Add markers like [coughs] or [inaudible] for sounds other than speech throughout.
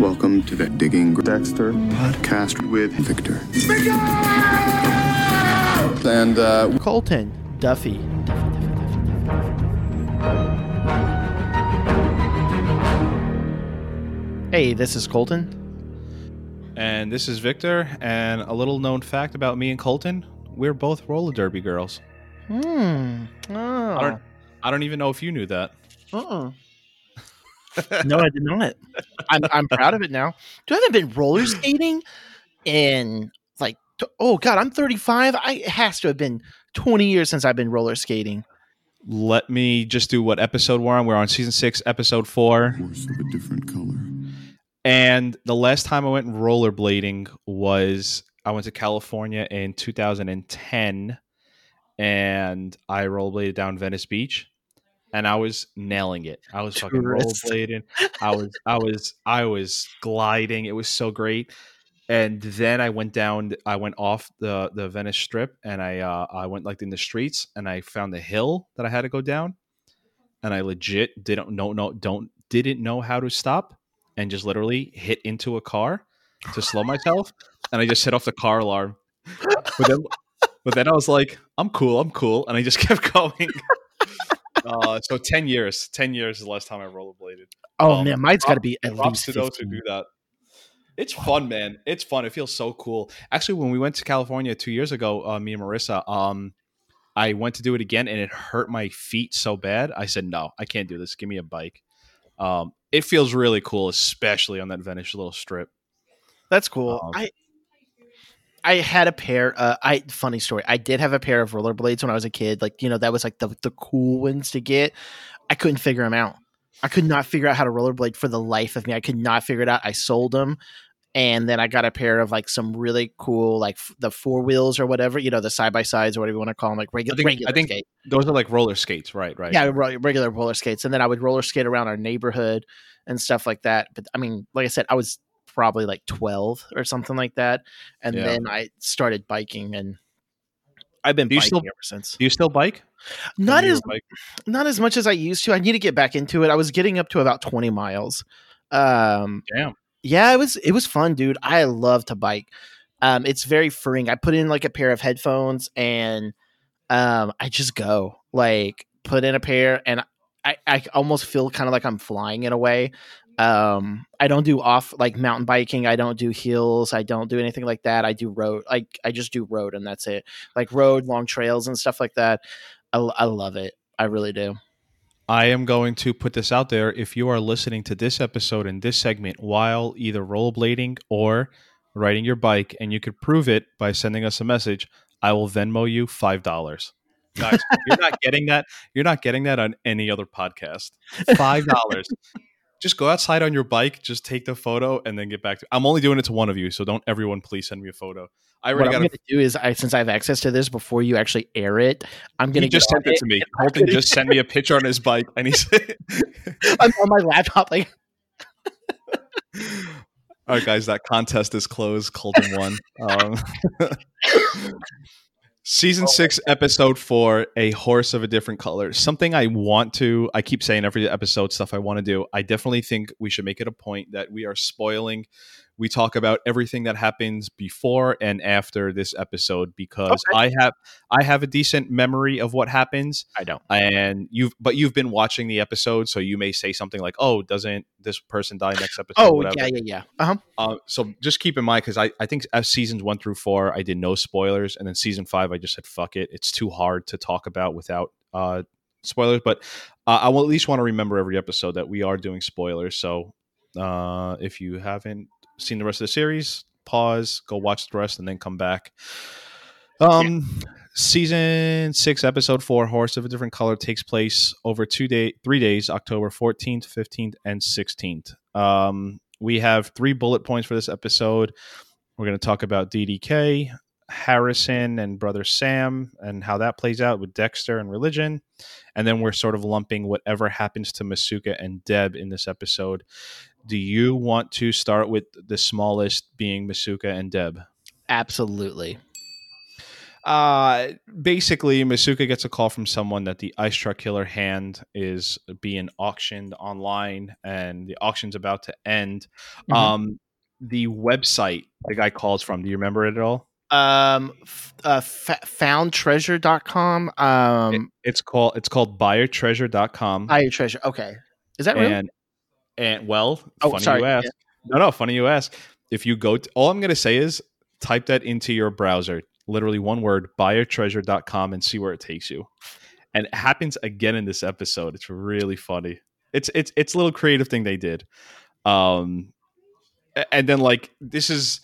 Welcome to the Digging Dexter podcast with Victor. And uh, Colton Duffy. Hey, this is Colton. And this is Victor. And a little known fact about me and Colton: we're both roller derby girls. Hmm. I Oh. don't, I don't even know if you knew that. Uh-uh. No, I did not. I'm I'm proud of it now. Do I haven't been roller skating in like oh god, I'm 35. I it has to have been 20 years since I've been roller skating. Let me just do what episode we're on. We're on season six, episode four. horse of a different color. And the last time I went rollerblading was I went to California in 2010, and I rollerbladed down Venice Beach, and I was nailing it. I was fucking rollerblading. I was, I was, I was gliding. It was so great. And then I went down. I went off the the Venice Strip, and I uh, I went like in the streets, and I found the hill that I had to go down, and I legit didn't know no don't didn't know how to stop and just literally hit into a car to slow myself and I just set off the car alarm. But then but then I was like, I'm cool, I'm cool, and I just [laughs] kept going. Uh, so ten years. Ten years is the last time I rollerbladed. Oh Um, man, mine's got to be at Props least to those who do that. It's fun, man. It's fun. It feels so cool. Actually, when we went to California two years ago, uh, me and Marissa, um, I went to do it again, and it hurt my feet so bad. I said, "No, I can't do this. Give me a bike." Um, it feels really cool, especially on that Venice little strip. That's cool. Um, I I had a pair. Uh, I funny story. I did have a pair of rollerblades when I was a kid. Like you know, that was like the the cool ones to get. I couldn't figure them out. I could not figure out how to rollerblade for the life of me. I could not figure it out. I sold them, and then I got a pair of like some really cool like f- the four wheels or whatever. You know, the side by sides or whatever you want to call them, like regular. I think- regular I think- skate. Those are like roller skates, right? Right. Yeah, ro- regular roller skates, and then I would roller skate around our neighborhood and stuff like that. But I mean, like I said, I was probably like twelve or something like that, and Yeah. then I started biking, and I've been Do biking still- ever since. Do you still bike? Not Send me your as bike. not as much as I used to. I need to get back into it. I was getting up to about twenty miles. Um, Damn. yeah, it was it was fun, dude. I love to bike. Um, it's very freeing. I put in like a pair of headphones and um, I just go like put in a pair and I, I almost feel kind of like I'm flying in a way. Um, I don't do off like mountain biking. I don't do hills. I don't do anything like that. I do road. Like I just do road and that's it. Like road, long trails and stuff like that. I, I love it. I really do. I am going to put this out there. If you are listening to this episode and this segment while either rollerblading or riding your bike, and you could prove it by sending us a message, I will Venmo you five dollars. Guys, you're not [laughs] getting that. You're not getting that on any other podcast. [laughs] Five dollars. Just go outside on your bike, just take the photo, and then get back to. I'm only doing it to one of you, so don't everyone please send me a photo. I What already I'm got. going to do is, I since I have access to this before you actually air it, I'm gonna just send it to me. Colton just sent me a picture on his bike, and he's. [laughs] I'm on my laptop. Like, [laughs] [laughs] All right, guys, that contest is closed. Colton won. Um, season oh, six, episode four, a horse of a different color. Something I want to. I keep saying every episode stuff I want to do. I definitely think we should make it a point that we are spoiling. We talk about everything that happens before and after this episode because Okay. I have I have a decent memory of what happens I don't. and you've but you've been watching the episode so you may say something like oh doesn't this person die next episode Oh whatever. yeah, yeah, yeah. Uh huh. Uh, so just keep in mind because I, I think as seasons one through four I did no spoilers and then season five I just said fuck it it's too hard to talk about without uh, spoilers but uh, I will at least want to remember every episode that we are doing spoilers so uh, if you haven't seen the rest of the series pause go watch the rest and then come back. Um season six episode four horse of a different color takes place over two day three days october 14th 15th and 16th um we have three bullet points for this episode. We're going to talk about ddk harrison and brother sam and how that plays out with dexter and religion. And then we're sort of lumping whatever happens to masuka and deb in this episode do you want to start with the smallest being masuka and deb Absolutely. Uh, basically, Masuka gets a call from someone that the Ice Truck Killer hand is being auctioned online, and the auction's about to end. Mhm. Um, the website the guy calls from. Do you remember it at all? Um, uh, f- foundtreasure.com. Um, It- it's called it's called buyertreasure.com. I treasure. Okay, is that real? And well, Oh, funny sorry. you ask. No, no, funny you ask. If you go, to, all I'm going to say is type that into your browser, literally one word, buyertreasure.com, and see where it takes you. And it happens again in this episode. It's really funny. It's it's it's a little creative thing they did. Um, and then like this is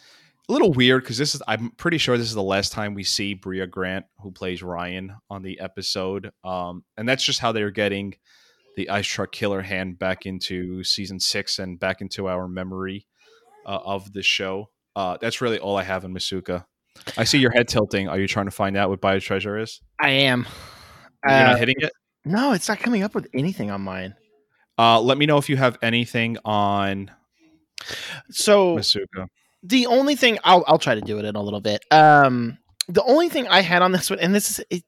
a little weird because this is I'm pretty sure this is the last time we see Brea Grant, who plays Ryan, on the episode. Um, and that's just how they're getting the Ice Truck Killer hand back into season six and back into our memory uh, of the show. Uh, that's really all I have in Masuka. I see your head tilting. Are you trying to find out what Bio Treasure is? I am. You're Uh, not hitting it. no, it's not coming up with anything on mine. Uh, let me know if you have anything on So Masuka. the only thing I'll I'll try to do it in a little bit. Um, the only thing I had on this one, and this is it,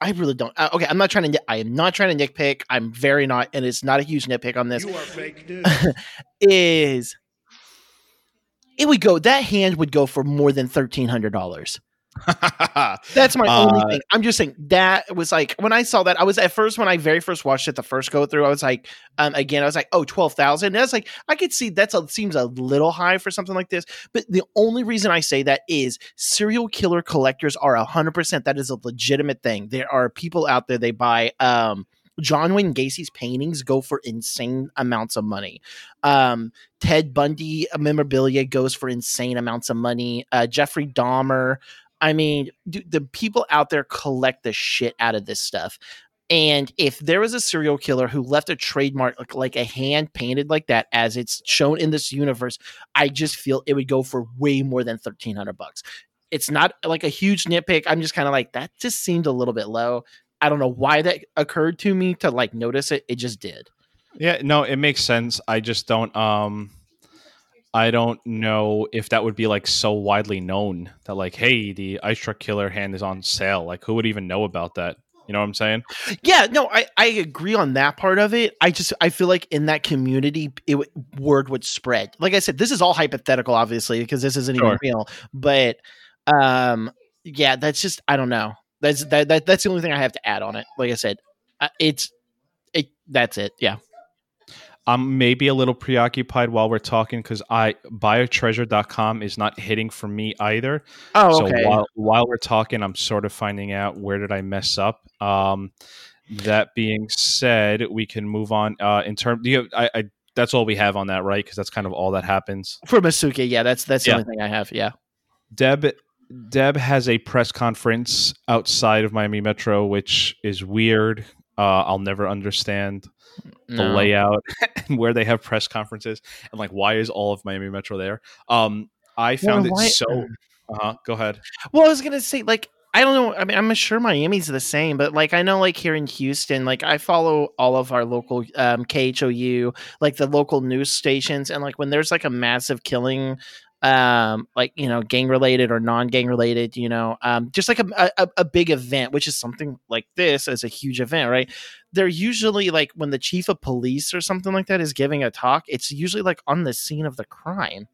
I really don't. Uh, okay, I'm not trying to. I am not trying to nitpick. I'm very not, and it's not a huge nitpick on this. You are fake news. [laughs] is it would go that hand would go for more than thirteen hundred dollars. That's my only Uh, thing. I'm just saying that was like when I saw that, I was at first when I very first watched it, the first go through, I was like, um, again, I was like, oh, 12,000. And I was like, I could see that's a seems a little high for something like this. But the only reason I say that is serial killer collectors are 100%. That is a legitimate thing. There are people out there, they buy, um, John Wayne Gacy's paintings go for insane amounts of money. Um, Ted Bundy memorabilia goes for insane amounts of money. Uh, Jeffrey Dahmer, I mean, the people out there collect the shit out of this stuff. And if there was a serial killer who left a trademark like, like a hand painted like that, as it's shown in this universe, I just feel it would go for way more than thirteen hundred bucks. It's not like a huge nitpick. I'm just kind of like that. Just seemed a little bit low. I don't know why that occurred to me to like notice it. It just did. Yeah, no, it makes sense. I just don't um I don't know if that would be like so widely known that like, hey, the ice truck killer hand is on sale. Like who would even know about that? You know what I'm saying? Yeah, no, I, I agree on that part of it. I just I feel like in that community, it word would spread. Like I said, this is all hypothetical, obviously, because this isn't even real. But um, yeah, that's just I don't know. That's that, that that's the only thing I have to add on it. Like I said, it's it. That's it. Yeah. I'm maybe a little preoccupied while we're talking because I biotreasure.com is not hitting for me either. Oh, so okay. while while we're talking, I'm sort of finding out where did I mess up. Um, that being said, we can move on. Uh, in terms, do you, I, I that's all we have on that, right? Because that's kind of all that happens. For Masuka, yeah, that's that's the Yeah. only thing I have. Yeah. Deb Deb has a press conference outside of Miami Metro, which is weird. Uh, I'll never understand the No. layout [laughs] and where they have press conferences and like why is all of Miami Metro there. Um, I found Well, why- it so. [clears throat] Uh-huh, go ahead. Well, I was gonna say, like, I don't know. I mean, I'm sure Miami's the same, but like, I know, like here in Houston, like I follow all of our local um, KHOU, like the local news stations, and like when there's like a massive killing, um, like you know, gang related or non gang related, you know, um, just like a, a a big event, which is something like this as a huge event, right? They're usually like when the chief of police or something like that is giving a talk, it's usually like on the scene of the crime,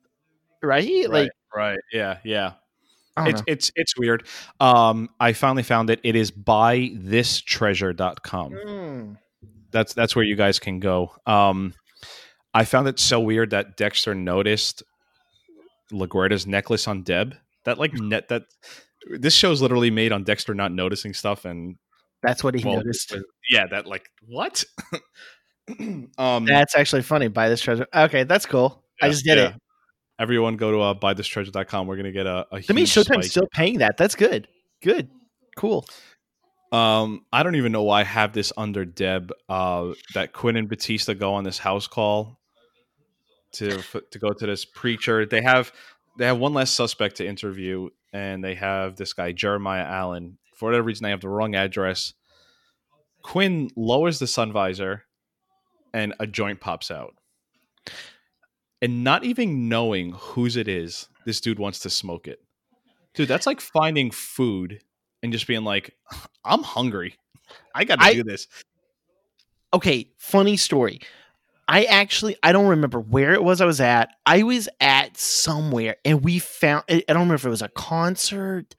right? Like, right. Yeah. Yeah. It's know. it's it's weird. Um, I finally found it. It is buythistreasure.com. Mm. That's that's where you guys can go. Um, I found it so weird that Dexter noticed LaGuardia's necklace on Deb. That like net that this show's literally made on Dexter not noticing stuff and That's what he well, noticed. Yeah, that like what? [coughs] um, That's actually funny. Buy this treasure. Okay, that's cool. I just did yeah. it. Everyone go to uh, buythistreasure.com. We're gonna get a, a To me, huge Showtime's spike. still paying that. That's good. Good. Cool. Um, I don't even know why I have this under Deb. Uh, that Quinn and Batista go on this house call to to go to this preacher. They have they have one less suspect to interview, and they have this guy Jeremiah Allen. For whatever reason, they have the wrong address. Quinn lowers the sun visor, and a joint pops out. And not even knowing whose it is, this dude wants to smoke it. Dude, that's like finding food and just being like, I'm hungry. I got to do this. okay, funny story. I actually I don't remember where it was I was at. I was at somewhere and we found I I don't remember if it was a concert.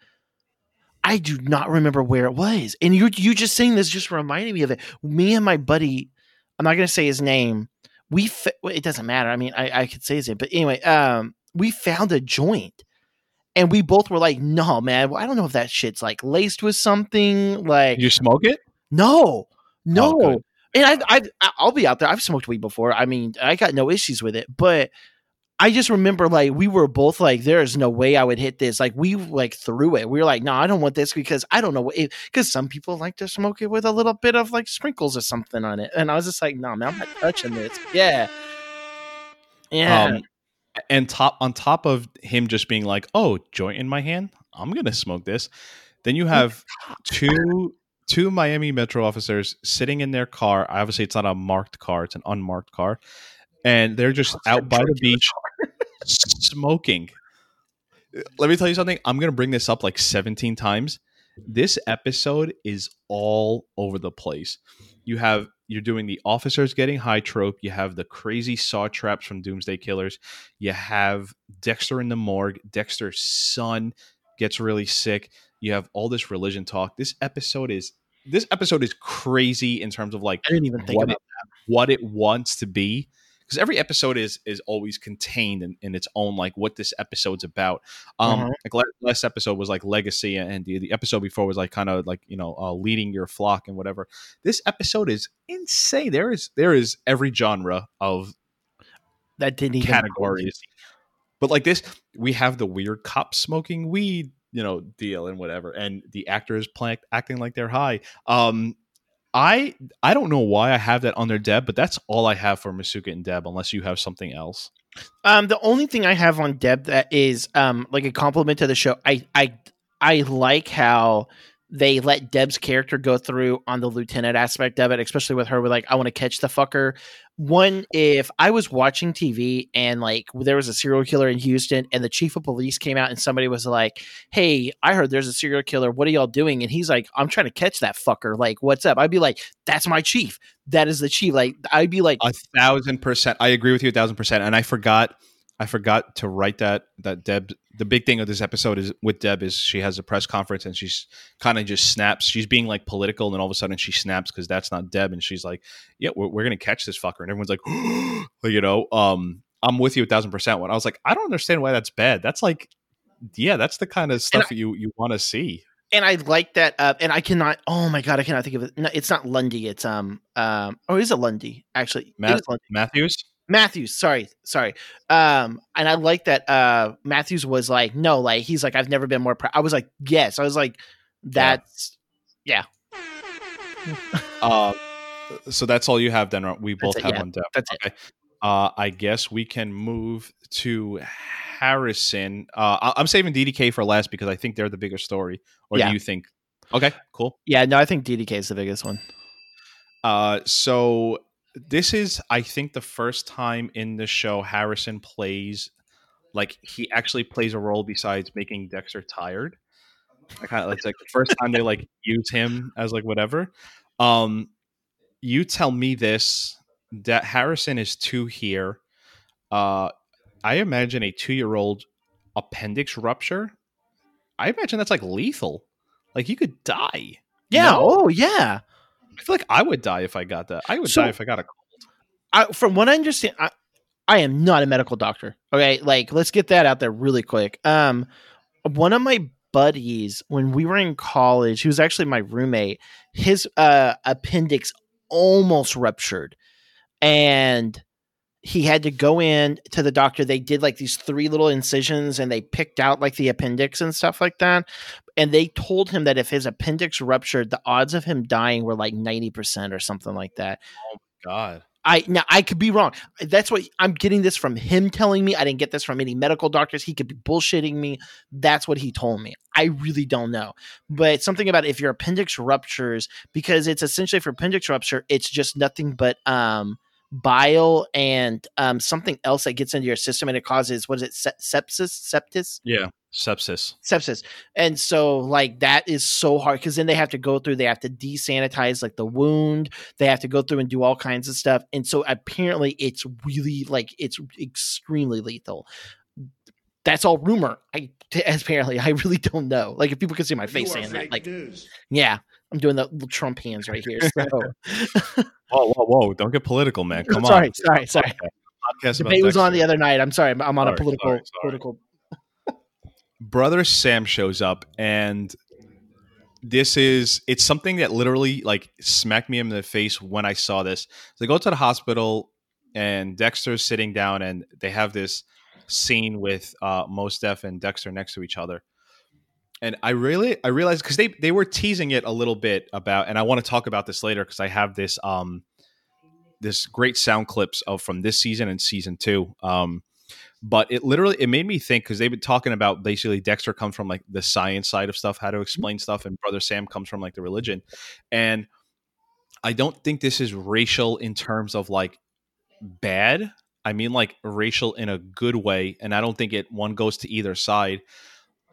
I do not remember where it was. And you you just saying this just reminded me of it. Me and my buddy, I'm not going to say his name. We fa- it doesn't matter. I mean, I, I could say his name, but anyway, um, we found a joint, and we both were like, "No, man, well, I don't know if that shit's like laced with something." Like, You smoke it? no, no. Oh. And I've, I've, I'll be out there. I've smoked weed before. I mean, I got no issues with it, but I just remember like we were both like, there is no way I would hit this. Like we like threw it. We were like, no, I don't want this because I don't know what. Because some people like to smoke it with a little bit of like sprinkles or something on it, and I was just like, no, man, I'm not touching this. Yeah, yeah. Um, and top on top of him just being like, "Oh, joint in my hand, I'm gonna smoke this." Then you have two two Miami Metro officers sitting in their car. Obviously, it's not a marked car; it's an unmarked car, and they're just out by the beach smoking. Uh, let me tell you something. I'm gonna bring this up like 17 times. This episode is all over the place. You have you're doing the officers getting high trope. You have the crazy saw traps from Doomsday Killers. You have Dexter in the morgue. Dexter's son gets really sick. You have all this religion talk. This episode is this episode is crazy in terms of like I didn't even think what about it, what it wants to be because every episode is is always contained in, in its own like what this episode's about um Mhm. like la- last episode was like legacy and the, the episode before was like kind of like you know uh, leading your flock and whatever this episode is insane there is there is every genre of that. Didn't even categories but like this we have the weird cop smoking weed you know deal and whatever and the actor is playing acting like they're high um i i don't know why i have that under deb but that's all i have for masuka and deb unless you have something else Um, the only thing I have on Deb that is um like a compliment to the show. I I I like how they let Deb's character go through on the lieutenant aspect of it, especially with her with like I want to catch the fucker. One, if I was watching TV and like there was a serial killer in Houston and the chief of police came out and somebody was like, "Hey, I heard there's a serial killer. What are y'all doing?" and he's like, "I'm trying to catch that fucker. Like, what's up?" I'd be like, "That's my chief. That is the chief." Like, I'd be like, a thousand percent i agree with you a thousand percent and i forgot i forgot to write that that deb the big thing of this episode is with deb is she has a press conference and she's kind of just snaps she's being like political and then all of a sudden she snaps because that's not deb and she's like yeah we're, we're gonna catch this fucker and everyone's [gasps] like you know um i'm with you a thousand percent when i was like i don't understand why that's bad that's like yeah that's the kind of stuff you you want to see and I like that. Uh, and I cannot. Oh my god, I cannot think of it. No, it's not Lundy. It's um um. Oh, is it Lundy? Actually, it Lundy. matthews Matthews. Sorry, sorry. Um, and I like that. Uh, Matthews was like, no, like he's like, I've never been more proud. I was like, yes. I was like, that's yeah. [laughs] uh so that's all you have then right? we both it, have yeah. one that's it. Uh, I guess we can move to Harrison. Uh, I'm saving DDK for last because I think they're the bigger story. Or Yeah. do you think? Okay, cool. Yeah, no, I think DDK is the biggest one. Uh, so this is, I think, the first time in the show Harrison plays like he actually plays a role besides making Dexter tired. I kind of it's like the first time they like [laughs] use him as like whatever. Um, you tell me this that Harrison is two here. Uh, I imagine a two year old appendix rupture. I imagine that's like lethal. Like you could die. Yeah. No? Oh, yeah. I feel like I would die if I got that. I would So- die if I got a I, from what I understand, I, I am not a medical doctor. Okay, like let's get that out there really quick. Um, one of my buddies when we were in college, he was actually my roommate. His uh, appendix almost ruptured, and he had to go in to the doctor. They did like these three little incisions, and they picked out like the appendix and stuff like that. And they told him that if his appendix ruptured, the odds of him dying were like ninety percent or something like that. Oh my God. I now I could be wrong. That's what I'm getting this from him telling me. I didn't get this from any medical doctors. He could be bullshitting me. That's what he told me. I really don't know. But something about if your appendix ruptures, because it's essentially for appendix rupture, it's just nothing but um bile and um, something else that gets into your system and it causes what is it se- sepsis septis? Yeah, sepsis. sepsis. And so like that is so hard because then they have to go through they have to desanitize like the wound they have to go through and do all kinds of stuff and so apparently it's really like it's extremely lethal. That's all rumor. I [laughs] apparently i really don't know. Like if people can see my face saying that like yeah i'm doing the little trump hands right here so [laughs] Whoa, whoa, whoa! Don't get political, man. Come sorry on. sorry sorry Podcast about debate was on the other night i'm sorry i'm, I'm on a political sorry, sorry. political brother Sam shows up and this is it's something that literally like smacked me in the face when I saw this. They go to the hospital and Dexter's sitting down and they have this scene with uh Mos Def and Dexter next to each other. And I really I realized because they they were teasing it a little bit about and I want to talk about this later because I have this um this great sound clips of from this season and season two. Um but it literally it made me think because they've been talking about basically Dexter comes from like the science side of stuff, how to explain stuff, and brother Sam comes from like the religion. And I don't think this is racial in terms of like bad. I mean like racial in a good way, and I don't think it one goes to either side.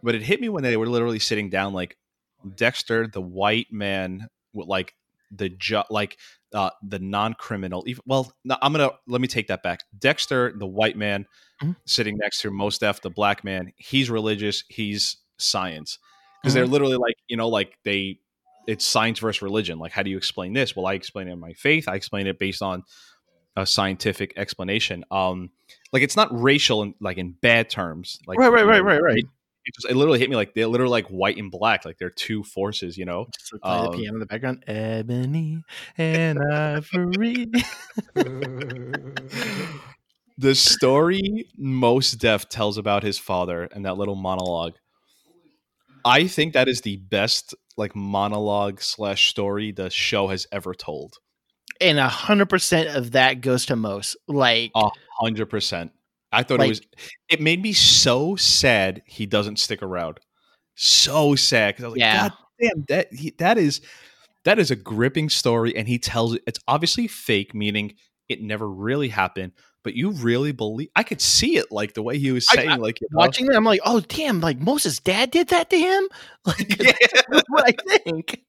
But it hit me when they were literally sitting down, like Dexter, the white man, with like the ju- like uh, the non-criminal. Even, well, no, I'm gonna let me take that back. Dexter, the white man, Mhm. sitting next to Mos Def, the black man. He's religious. He's science because they're literally like you know like they it's science versus religion. Like how do you explain this? Well, I explain it in my faith. I explain it based on a scientific explanation. Um, like it's not racial and like in bad terms. Like Right, right, right, right, right. It, just it literally hit me like they're literally like white and black. Like they're two forces. You know. Just like Um, the piano in the background. Ebony and ivory. [laughs] the story Mos Def tells about his father and that little monologue. I think that is the best like monologue slash story the show has ever told. and a hundred percent of that goes to most. Like, A hundred percent. I thought Like- it was. It made me so sad he doesn't stick around. So sad because I was like, Yeah. God damn that he, that is that is a gripping story, and he tells it. It's obviously fake, meaning it never really happened. But you really believe? I could see it, like the way he was saying, I- like you know? watching it, I'm like, oh damn! Like Moses' dad did that to him. [laughs] Like, [laughs] Yeah. that's what I think.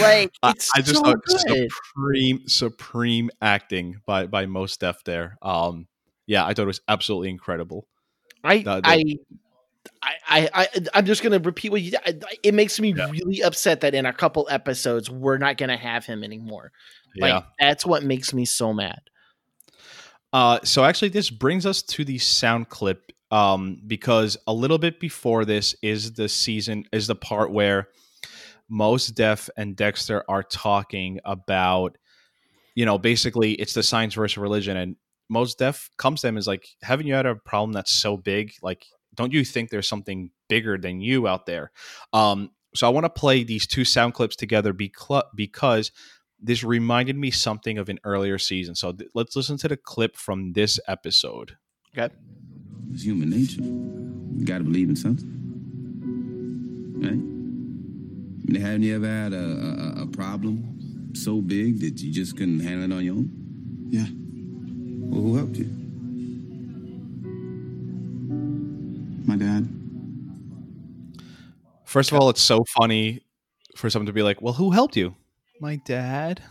Like, I, it's I just so thought good. supreme, supreme acting by by Mos Def there. Um, yeah, I thought it was absolutely incredible. I, the- the- I, I, I, I, I'm just gonna repeat what you. I, it makes me Yeah. really upset that in a couple episodes we're not gonna have him anymore. Like, yeah. that's what makes me so mad. Uh, so actually, this brings us to the sound clip um, because a little bit before this is the season is the part where Mos Def and Dexter are talking about, you know, basically it's the science versus religion, and Mos Def comes to them and is like, "Haven't you had a problem that's so big? Like, don't you think there's something bigger than you out there?" Um, so I want to play these two sound clips together because this reminded me something of an earlier season. So th- let's listen to the clip from this episode. Okay. It's human nature. You gotta believe in something. Right? I mean, haven't you ever had a, a, a problem so big that you just couldn't handle it on your own? Yeah. Well, who helped you? My dad. First of all, it's so funny for someone to be like, "Well, who helped you?" My dad.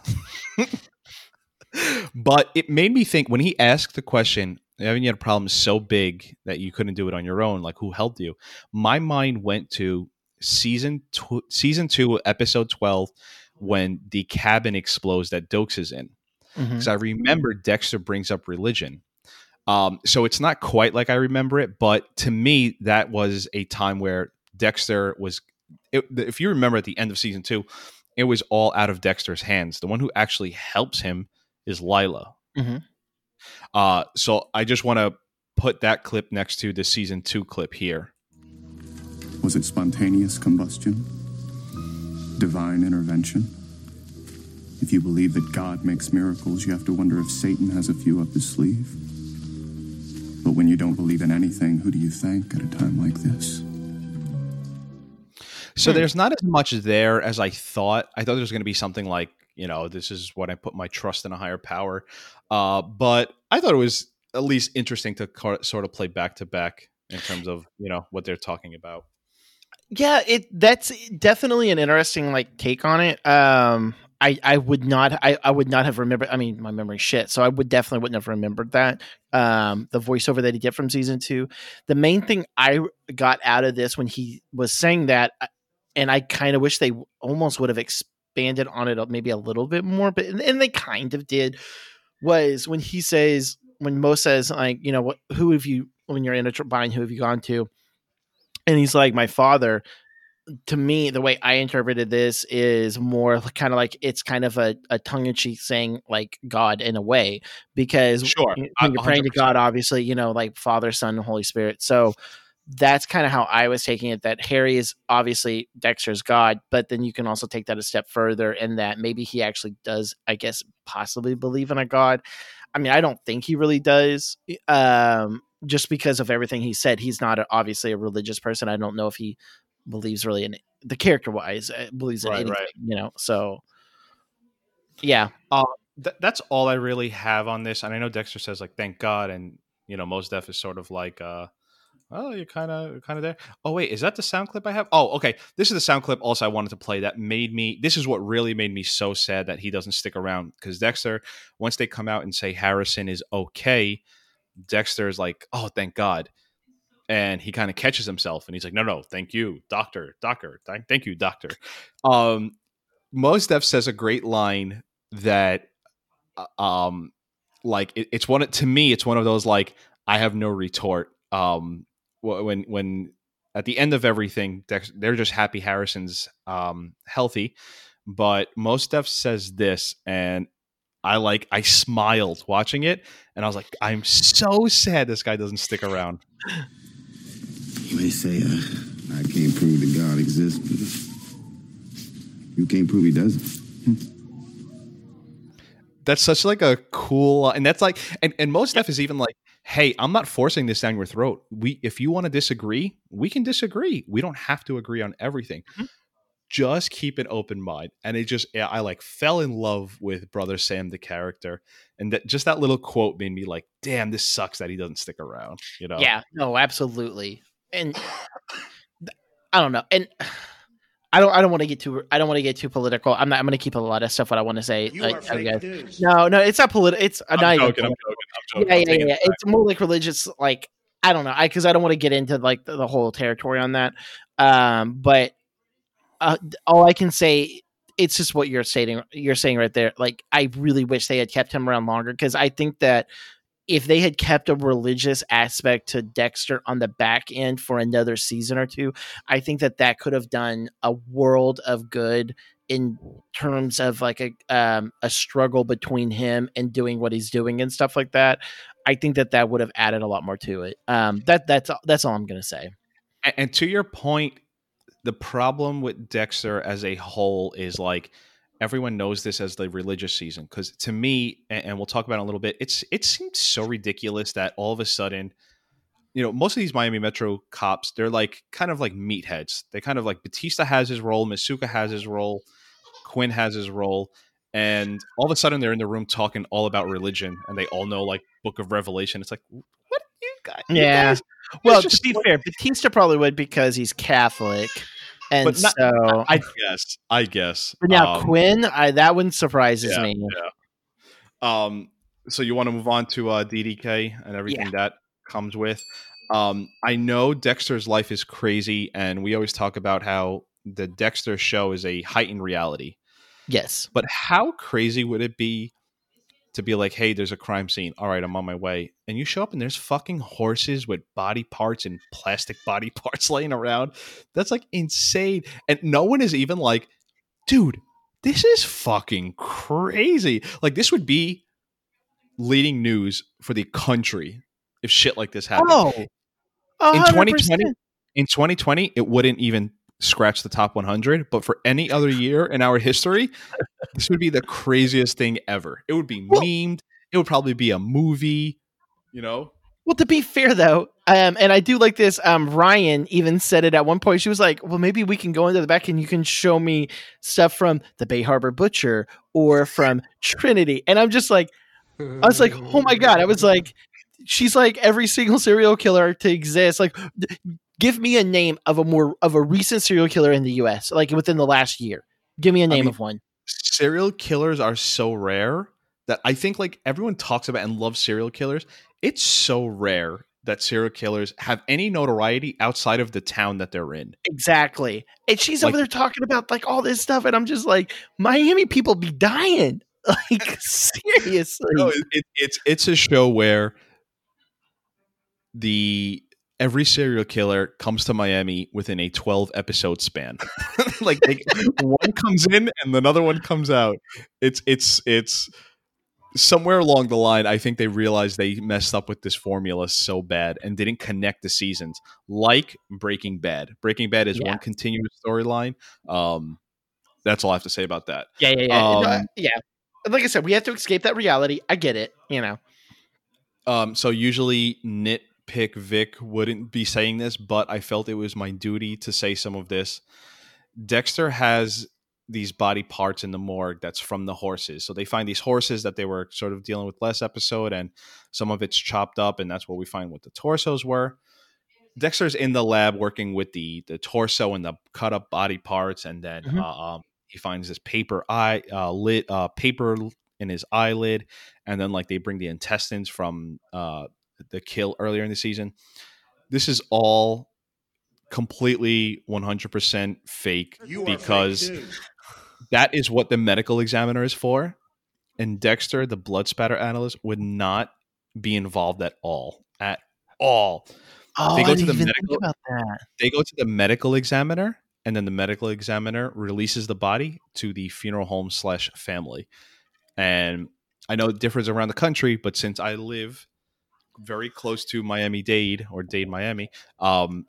[laughs] but it made me think when he asked the question, "Haven't you had a problem so big that you couldn't do it on your own? Like, who helped you?" My mind went to season tw- season two, episode twelve, when the cabin explodes that Doakes is in. Because I remember Dexter brings up religion. Um, so it's not quite like I remember it, but to me, that was a time where Dexter was. It, if you remember at the end of season two, it was all out of Dexter's hands. The one who actually helps him is Lila. Mhm. Uh, so I just want to put that clip next to the season two clip here. Was it spontaneous combustion? Divine intervention? If you believe that God makes miracles, you have to wonder if Satan has a few up his sleeve. But when you don't believe in anything, who do you thank at a time like this? So Hmm. there's not as much there as I thought. I thought there was going to be something like you know, this is what I put my trust in a higher power. Uh, but I thought it was at least interesting to car- sort of play back to back in terms of you know what they're talking about. Yeah, it that's definitely an interesting like take on it. Um, I I would not I, I would not have remembered. I mean, my memory shit, so I would definitely wouldn't have remembered that. Um, the voiceover that he did from season two. The main thing I got out of this when he was saying that, uh, and I kind of wish they almost would have expanded on it maybe a little bit more, but and they kind of did. Was when he says when Mo says like you know what who have you when you're in a bind who have you gone to, and he's like my father to me, the way I interpreted this is more kind of like it's kind of a, a tongue in cheek saying like God in a way, because sure. when you're praying to God, obviously, you know, like Father, Son, and Holy Spirit. So that's kind of how I was taking it that Harry is obviously Dexter's God, but then you can also take that a step further in that maybe he actually does, I guess, possibly believe in a God. I mean, I don't think he really does. Um, just because of everything he said, he's not a, obviously a religious person. I don't know if he believes really in the character wise uh, believes in right, anything, right. you know. So yeah, uh, th- that's all I really have on this. And I know Dexter says like thank God, and you know Mos Def is sort of like uh oh you're kind of kind of there oh wait is that the sound clip i have oh okay this is the sound clip also i wanted to play that made me this is what really made me so sad that he doesn't stick around because dexter once they come out and say harrison is okay dexter is like oh thank god and he kind of catches himself and he's like no no thank you doctor doctor thank you doctor. Um Mos Def says a great line that uh, um like it, it's one to me it's one of those like i have no retort. Um when when at the end of everything they're just happy harrison's um healthy. But Mos Def says this and i like i smiled watching it and i was like i'm so sad this guy doesn't stick around [laughs] you may say uh, I can't prove that God exists, but you can't prove he doesn't. That's such like a cool, and that's like, and, and Mos Def is even like, hey, I'm not forcing this down your throat. We, if you want to disagree, we can disagree. We don't have to agree on everything. Mm-hmm. Just keep an open mind. And it just, I like fell in love with Brother Sam, the character, and that just that little quote made me like, damn, this sucks that he doesn't stick around. You know? Yeah, no, absolutely and I don't know, and I don't I don't want to get too I don't want to get too political. I'm not I'm going to keep a lot of stuff what I want to say. You are fake news. No, no, it's not political. It's I'm not joking, I'm joking, I'm joking. Yeah, yeah, yeah. It's more like religious. Like I don't know, I because I don't want to get into like the, the, whole territory on that. Um, but uh, all I can say it's just what you're stating you're saying right there like i really wish they had kept him around longer because i think that if they had kept a religious aspect to Dexter on the back end for another season or two, I think that that could have done a world of good in terms of like a um, a struggle between him and doing what he's doing and stuff like that. I think that that would have added a lot more to it. Um, that that's that's all I'm gonna say. And, and to your point, the problem with Dexter as a whole is like everyone knows this as the religious season because to me and, we'll talk about it a little bit it's it seems so ridiculous that all of a sudden you know most of these miami metro cops they're like kind of like meatheads. They kind of like batista has his role masuka has his role quinn has his role and all of a sudden they're in the room talking all about religion and they all know like book of revelation. It's like what? You guys yeah. you guys, well to be fair. Batista probably would because he's catholic and but not, so I [laughs] guess, I guess. But now um, Quinn, I, that one surprises yeah, me. Yeah. Um. So you want to move on to uh, DDK and everything yeah. that comes with. Um. I know Dexter's life is crazy, and we always talk about how the Dexter show is a heightened reality. Yes. But how crazy would it be to be like, hey, there's a crime scene. All right, I'm on my way. And you show up and there's fucking horses with body parts and plastic body [laughs] parts laying around. That's like insane. And no one is even like, dude, this is fucking crazy. Like, this would be leading news for the country if shit like this happened. Oh, 100%. in 2020, in 2020, it wouldn't even scratch the top 100, but for any other year in our history, this would be the craziest thing ever. It would be well, memed. It would probably be a movie, you know? Well, to be fair though, um, and I do like this. Um, Ryan even said it at one point. She was like, "Well, maybe we can go into the back and you can show me stuff from the Bay Harbor Butcher or from Trinity." And I'm just like, I was like, "Oh my god!" I was like, "She's like every single serial killer to exist." Like, give me a name of a more of a recent serial killer in the U.S. Like within the last year. Give me a name mean, of one. serial killers are so rare that I think like everyone talks about and loves serial killers. It's so rare that serial killers have any notoriety outside of the town that they're in. Exactly. And she's Like- over there talking about like all this stuff, and I'm just like, Miami people be dying. [laughs] Like seriously. No, it, it, it's it's a show where the every serial killer comes to Miami within a 12 episode span. [laughs] like they, one comes in and another one comes out. It's it's it's somewhere along the line I think they realized they messed up with this formula so bad and didn't connect the seasons like Breaking Bad. Breaking Bad is Yeah. one continuous storyline. Um that's all I have to say about that. yeah, yeah, yeah. Um, yeah. Like I said, we have to escape that reality. I get it. You know. Um, so usually nitpick Vic wouldn't be saying this, but I felt it was my duty to say some of this. Dexter has these body parts in the morgue that's from the horses. So they find these horses that they were sort of dealing with last episode, and some of it's chopped up, and that's what we find what the torsos were. Dexter's in the lab working with the the torso and the cut up body parts, and then Mhm. uh, um, he finds this paper eye uh, lit uh, paper in his eyelid, and then like they bring the intestines from uh, the kill earlier in the season. This is all completely 100% fake because that is what the medical examiner is for. And Dexter, the blood spatter analyst, would not be involved at all. At all. Oh, They go to the medical- about that. They go to the medical examiner, and then the medical examiner releases the body to the funeral home slash family. And I know it differs around the country, but since I live very close to Miami Dade or Dade Miami, um,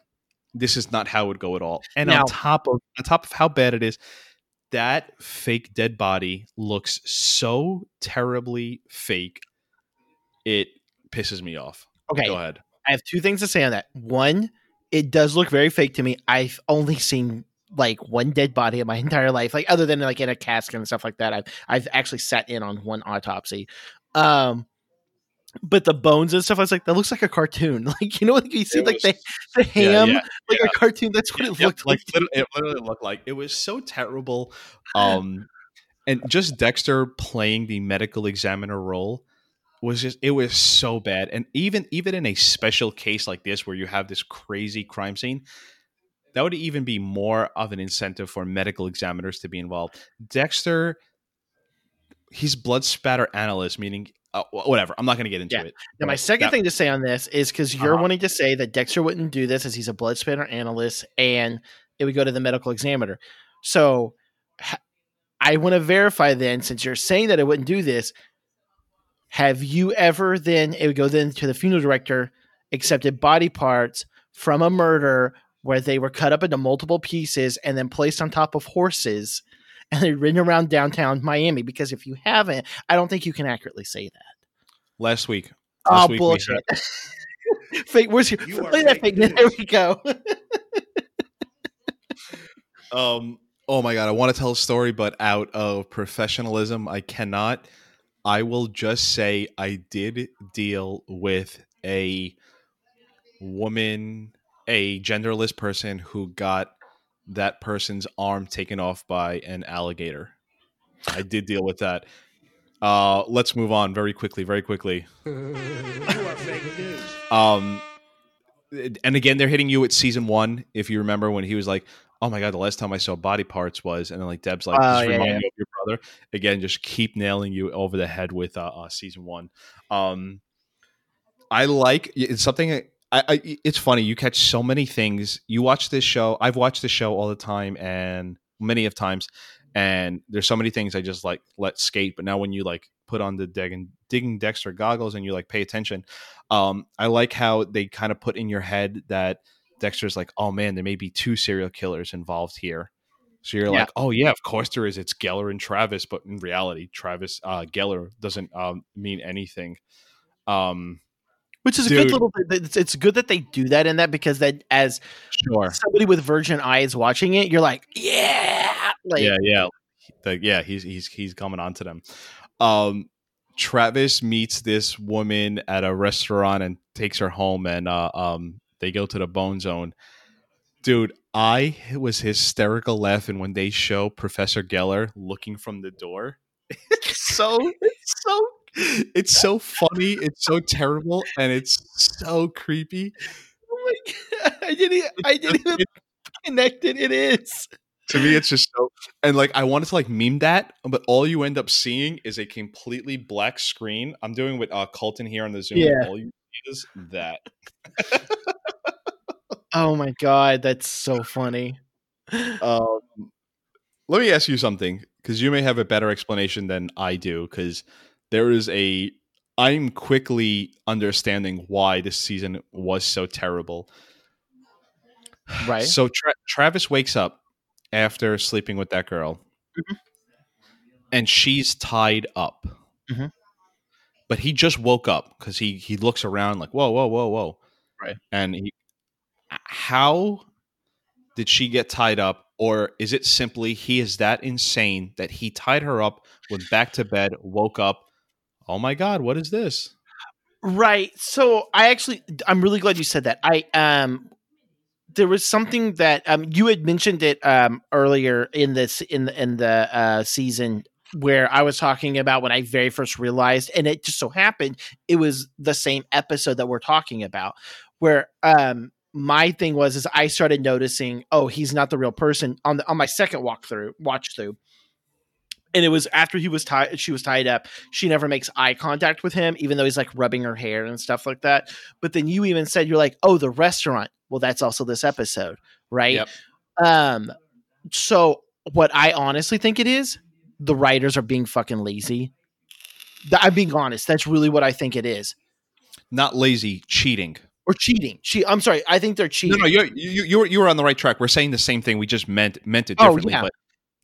this is not how it would go at all. And Now- on top of on top of how bad it is, that fake dead body looks so terribly fake. It pisses me off. Okay, Go ahead. I have two things to say on that. One, it does look very fake to me. I've only seen like one dead body in my [laughs] entire life, like other than like in a casket and stuff like that. I've I've actually sat in on one autopsy. Um but the bones and stuff, I was like, that looks like a cartoon. [laughs] Like, you know, like you see like the, the ham, yeah, like a cartoon. That's what it looked like like. literally, it literally looked like it was so terrible [laughs] um and just dexter playing the medical examiner role was just it was so bad and even even in a special case like this where you have this crazy crime scene that would even be more of an incentive for medical examiners to be involved dexter he's blood spatter analyst meaning uh, whatever i'm not going to get into Yeah. it Now, my second that- thing to say on this is because you're Uh-huh. wanting to say that Dexter wouldn't do this as he's a blood spatter analyst and it would go to the medical examiner. So I want to verify then, since you're saying that it wouldn't do this, have you ever then, it would go then to the funeral director, accepted body parts from a murder where they were cut up into multiple pieces and then placed on top of horses and they're ridden around downtown Miami? Because if you haven't, I don't think you can accurately say that. last week Oh last week we bullshit! [laughs] fake. Where's your You play that fake fake? There we go. [laughs] Um. Oh my god, I want to tell a story, but out of professionalism, I cannot. I will just say I did deal with a woman, a genderless person who got that person's arm taken off by an alligator. I did deal with that. Uh, let's move on very quickly, very quickly. you are fake news. Um, and again, they're hitting you at season one. If you remember when he was like, "Oh my god, the last time I saw body parts was," and then like Deb's like, Oh, "Just yeah, remind yeah. me of your brother." Again, just keep nailing you over the head with uh, uh season one. Um, I like it's something. I, I it's funny you catch so many things. You watch this show. I've watched this show all the time and many of times, and there's so many things I just like let skate. But now when you like put on the digging digging Dexter goggles and you like pay attention, um, I like how they kind of put in your head that Dexter's like, oh man, there may be two serial killers involved here. So you're Yeah. like, oh yeah, of course there is. It's Geller and Travis, but in reality, Travis uh, Geller doesn't um, mean anything. Um, which is a good little. It's, it's good that they do that in that because that as Sure. somebody with virgin eyes watching it, you're like, yeah, like yeah, yeah, The- yeah. He's he's he's coming on to them. Um, Travis meets this woman at a restaurant and takes her home, and uh, um, they go to the Bone Zone. Dude, I was hysterical laughing when they show Professor Geller looking from the door. [laughs] It's so it's so it's so funny. It's so terrible, and it's so creepy. Oh my God, [laughs] I didn't. I didn't even connect it. [laughs] It is. to me it's just so and like i wanted to like meme that but all you end up seeing is a completely black screen i'm doing with uh colton here on the zoom Yeah. all you see is that Oh my god, that's so funny. um let me ask you something because you may have a better explanation than i do because there is a i'm quickly understanding why this season was so terrible Right. So Tra- Travis wakes up after sleeping with that girl, Mhm. and she's tied up. Mhm. But he just woke up because he he looks around like whoa whoa whoa whoa, Right. And he, how did she get tied up, or is it simply he is that insane that he tied her up, went back to bed, woke up? Oh my god, what is this? Right. So I actually I'm really glad you said that. I um there was something that um you had mentioned it um earlier in this in the in the uh season where I was talking about when I very first realized and it just so happened it was the same episode that we're talking about where um my thing was is I started noticing oh he's not the real person on the on my second walkthrough watch through and it was after he was tied she was tied up she never makes eye contact with him even though he's like rubbing her hair and stuff like that but then you even said you're like oh the restaurant well that's also this episode right Yep. um so what i honestly think it is the writers are being fucking lazy i'm being honest that's really what i think it is Not lazy, cheating. or cheating she i'm sorry i think they're cheating no, you're, you you you were on the right track. We're saying the same thing. We just meant meant it Oh, differently, yeah. but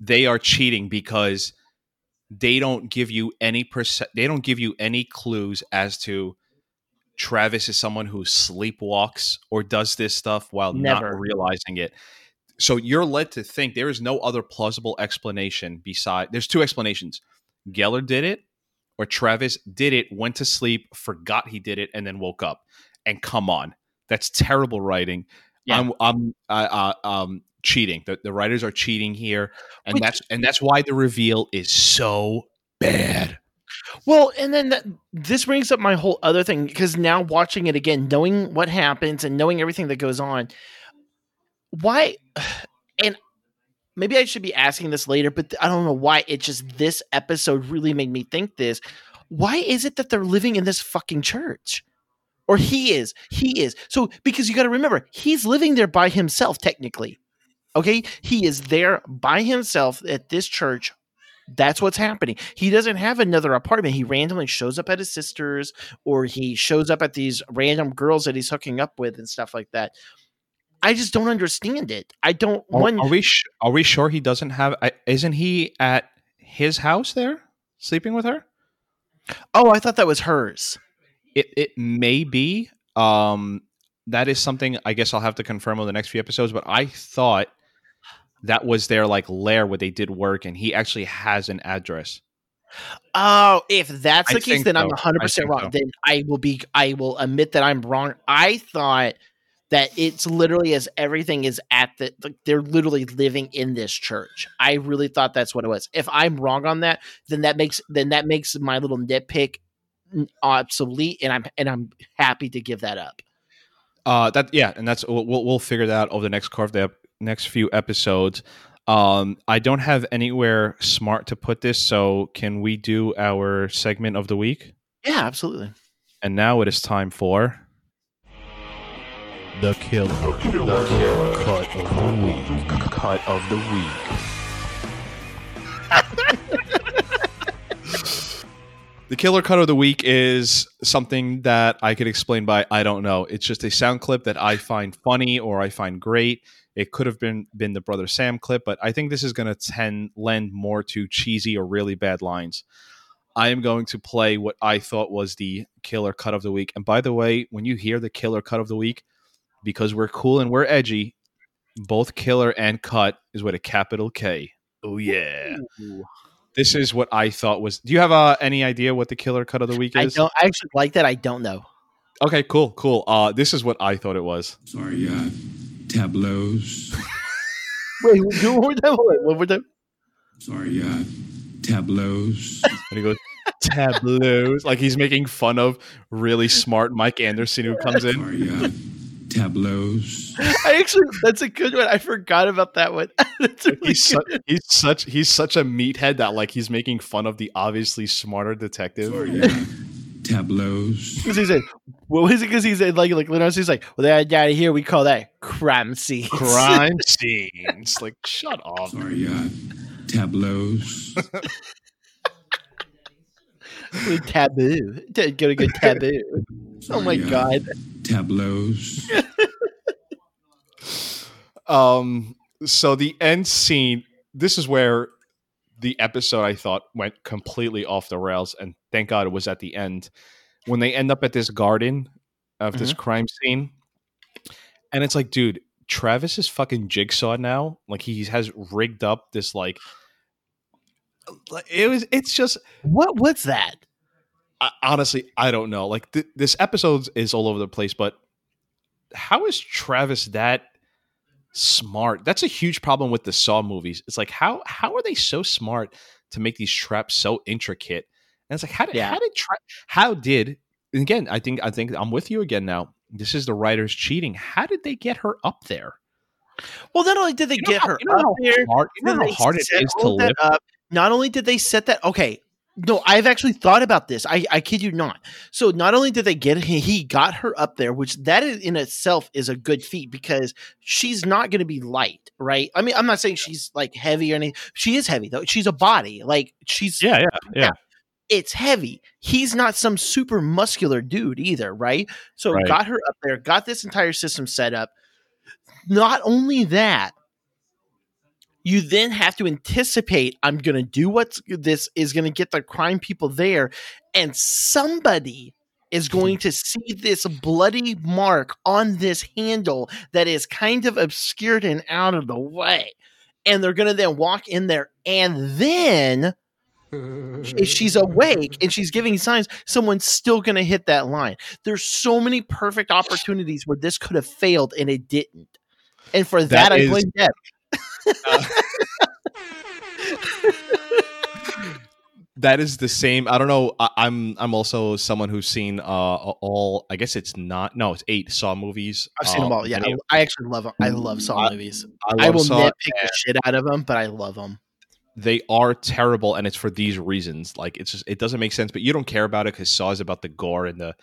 they are cheating because they don't give you any perce- They don't give you any clues as to Travis is someone who sleepwalks or does this stuff while Never. not realizing it. So you're led to think there is no other plausible explanation beside. There's two explanations: Gellar did it, or Travis did it, went to sleep, forgot he did it, and then woke up. And come on, that's terrible writing. Yeah. I'm I'm uh, um cheating. The, the writers are cheating here, and Which- that's and that's why the reveal is so bad. Well, and then that, this brings up my whole other thing because now watching it again, knowing what happens and knowing everything that goes on, why? [sighs] And maybe I should be asking this later, but I don't know why. It just this episode really made me think this. Why is it that they're living in this fucking church? Or he is. He is. So because you got to remember, he's living there by himself technically. Okay? He is there by himself at this church that's what's happening. He doesn't have another apartment. He randomly shows up at his sister's or he shows up at these random girls that he's hooking up with and stuff like that. I just don't understand it. I don't Are, one are we sh- are we sure he doesn't have? Isn't he at his house there sleeping with her? Oh, I thought that was hers. It it may be. Um, that is something I guess I'll have to confirm on the next few episodes. But I thought that was their like lair where they did work, and he actually has an address. Oh, if that's I the case, think then I'm so. 100 I percent think wrong. so. Then I will be. I will admit that I'm wrong. I thought that it's literally as everything is at the. Like they're literally living in this church. I really thought that's what it was. If I'm wrong on that, then that makes then that makes my little nitpick obsolete, and I'm and I'm happy to give that up. Uh, that yeah, and that's we'll we'll, figure that out over the next car the ep- next few episodes. Um, I don't have anywhere smart to put this, so can we do our segment of the week? Yeah, absolutely. And now it is time for The killer. The killer. Cut of the week. Cut of the week. [laughs] the killer cut of the week is something that I could explain by I don't know. It's just a sound clip that I find funny or I find great. It could have been been the brother Sam clip, but I think this is going to tend lend more to cheesy or really bad lines. I am going to play what I thought was the killer cut of the week. And by the way, when you hear the killer cut of the week, because we're cool and we're edgy, both killer and cut is with a capital K. Oh yeah. This is what I thought was. Do you have uh, any idea what the killer cut of the week I is? don't. I actually like that. I don't know. Okay, cool, cool. Uh, this is what I thought it was. Sorry, uh, tableaus. Wait, do one more time. Wait, one more time. Sorry, uh, tableaus. And he goes tableaus, like he's making fun of really smart Mike Anderson who comes in. Sorry, uh, tableaus. I actually, that's a good one. I forgot about that one. [laughs] that's really He's, good. su- he's such he's such a meathead that like he's making fun of the obviously smarter detective. Sorry, uh, tableaus. Because he said, what was it? Because he said, like, like, literally, he's like, well, that guy here, we call that crime scene. Crime [laughs] scenes, like shut up. Sorry, uh, tableaus. taboo. To Get a good taboo. oh my uh, god. Tableaus. [laughs] Um, so the end scene. This is where the episode I thought went completely off the rails, and thank God it was at the end when they end up at this garden of this mm-hmm. crime scene, and it's like, dude, Travis is fucking jigsaw now. Like he has rigged up this like. like, It was. It's just What? What's that? I, honestly, I don't know. Like th- this episode is all over the place, but how is Travis that smart? That's a huge problem with the Saw movies. It's like how how are they so smart to make these traps so intricate? And it's like how did Yeah. how did tra- how did again? I think I think I'm with you again now. This is the writers cheating. How did they get her up there? Well, not only did they You get how- her you know up there, hard, you know how hard it is to lift. up. Not only did they set that, okay, no, I've actually thought about this. I, I kid you not. So not only did they get he, he got her up there, which that in itself is a good feat because she's not going to be light, right? I mean, I'm not saying she's like heavy or anything. She is heavy though. She's a body, like she's Yeah, yeah, yeah. It's heavy. He's not some super muscular dude either, right? So Right. got her up there, got this entire system set up. Not only that, you then have to anticipate I'm going to do what's this is going to get the crime people there and somebody is [laughs] going to see this bloody mark on this handle that is kind of obscured and out of the way. And they're going to then walk in there and then if she's awake and she's giving signs, someone's still going to hit that line. There's so many perfect opportunities where this could have failed and it didn't. And for that, That I blame Deb. [laughs] that is the same. I don't know. I, I'm I'm also someone who's seen uh all. I guess it's not. No, it's eight Saw movies. I've seen them Um, all. Yeah, I, I actually love them. I love Saw I- movies. I, I will nitpick the shit out of them, but I love them. They are terrible, and it's for these reasons. Like it's just it doesn't make sense. But you don't care about it because Saw is about the gore and the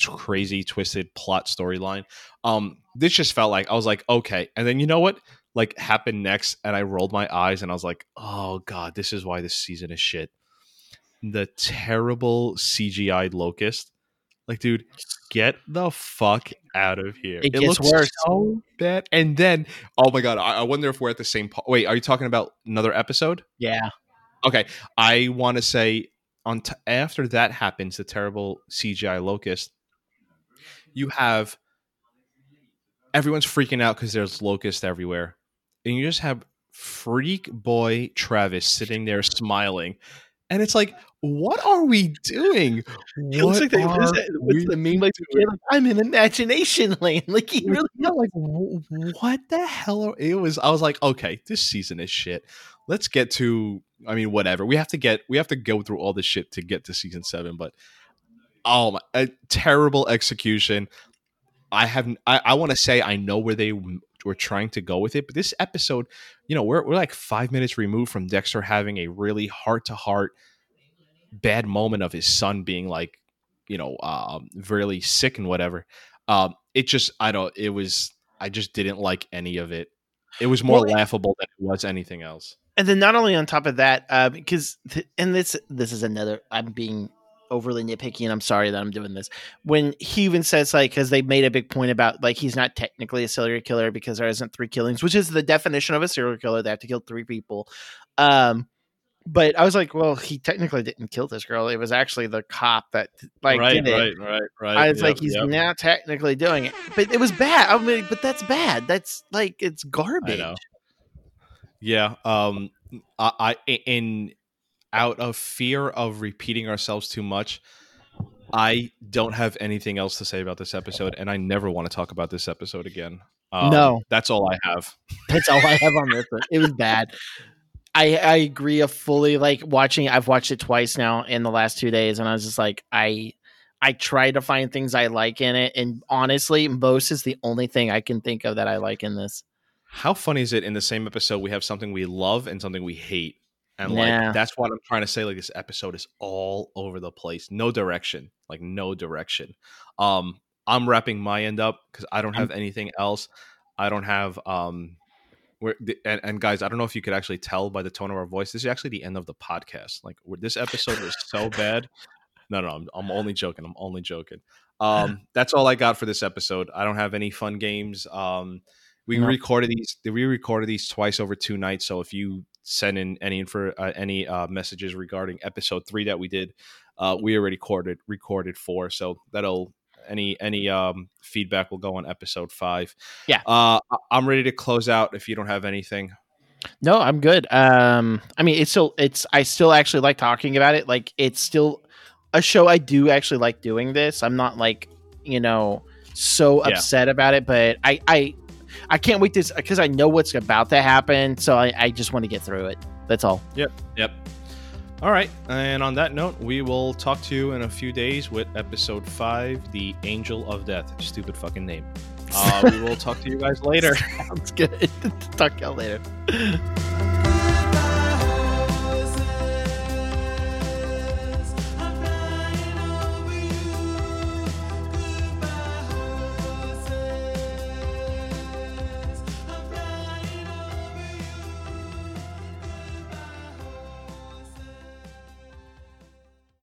crazy twisted plot storyline. Um, this just felt like I was like okay, and then you know what? Like happened next, and I rolled my eyes, and I was like, oh god, this is why this season is shit. The terrible CGI locust. Like, dude, get the fuck out of here. It gets looks worse. so bad. And then, oh my god, I, I wonder if we're at the same. Po- Wait, are you talking about another episode? Yeah. Okay, I want to say on t- after that happens, the terrible CGI locust. You have everyone's freaking out because there's locusts everywhere, and you just have freak boy Travis sitting there smiling, and it's like, what are we doing? [laughs] It looks like they, what is are that, what's the meme like, the kid, like I'm in imagination [laughs] land. Like he really yeah, like what the hell? Are, it was. I was like, okay, this season is shit. Let's get to. I mean, whatever. We have to get. We have to go through all this shit to get to season seven. But oh my, a terrible execution. I have. I, I want to say I know where they were trying to go with it, but this episode, you know, we're we're like five minutes removed from Dexter having a really heart to heart bad moment of his son being like, you know, um, really sick and whatever. Um, it just, I don't, it was, I just didn't like any of it. It was more Well, laughable than it was anything else. and then not only on top of that, uh, because th- and this this is another. I'm being overly nitpicky, and I'm sorry that I'm doing this. When he even says like, because they made a big point about like he's not technically a serial killer because there isn't three killings, which is the definition of a serial killer. They have to kill three people. Um, but I was like, well, he technically didn't kill this girl. It was actually the cop that like right, did it. right, right, right. I was Yep, like, he's yep. now technically doing it, but it was bad. I mean, but that's bad. That's like it's I garbage. know. Yeah. Um. I, I in out of fear of repeating ourselves too much, I don't have anything else to say about this episode, and I never want to talk about this episode again. Um, No. that's all I have. [laughs] That's all I have on this. one. It was bad. I I agree. A fully like watching. I've watched it twice now in the last two days, and I was just like, I I try to find things I like in it, and honestly, most is the only thing I can think of that I like in this. How funny is it in the same episode we have something we love and something we hate? And Yeah. like that's what I'm trying to say. Like this episode is all over the place. No direction. Like no direction. Um I'm wrapping my end up because I don't have anything else. I don't have um where the, and, and guys, I don't know if you could actually tell by the tone of our voice. This is actually the end of the podcast. Like this episode was so bad. No, no, I'm, I'm only joking. I'm only joking. [laughs] Um, that's all I got for this episode. I don't have any fun games. Um, we No. recorded these. We recorded these twice over two nights. So if you send in any info, uh, any uh, messages regarding episode three that we did, uh, we already recorded recorded four. So that'll any any um, feedback will go on episode five. Yeah. Uh, I'm ready to close out. If you don't have anything, No, I'm good. Um, I mean, it's still it's I still actually like talking about it. Like it's still a show I do actually like doing this. I'm not like you know so Yeah. upset about it, but I I I can't wait to because I know what's about to happen. So I, I just want to get through it. That's all. Yep. Yep. All right. And on that note, we will talk to you in a few days with episode five, The Angel of Death. Stupid fucking name. Uh, we will talk to you guys later. [laughs] Sounds good. [laughs] Talk to y'all later.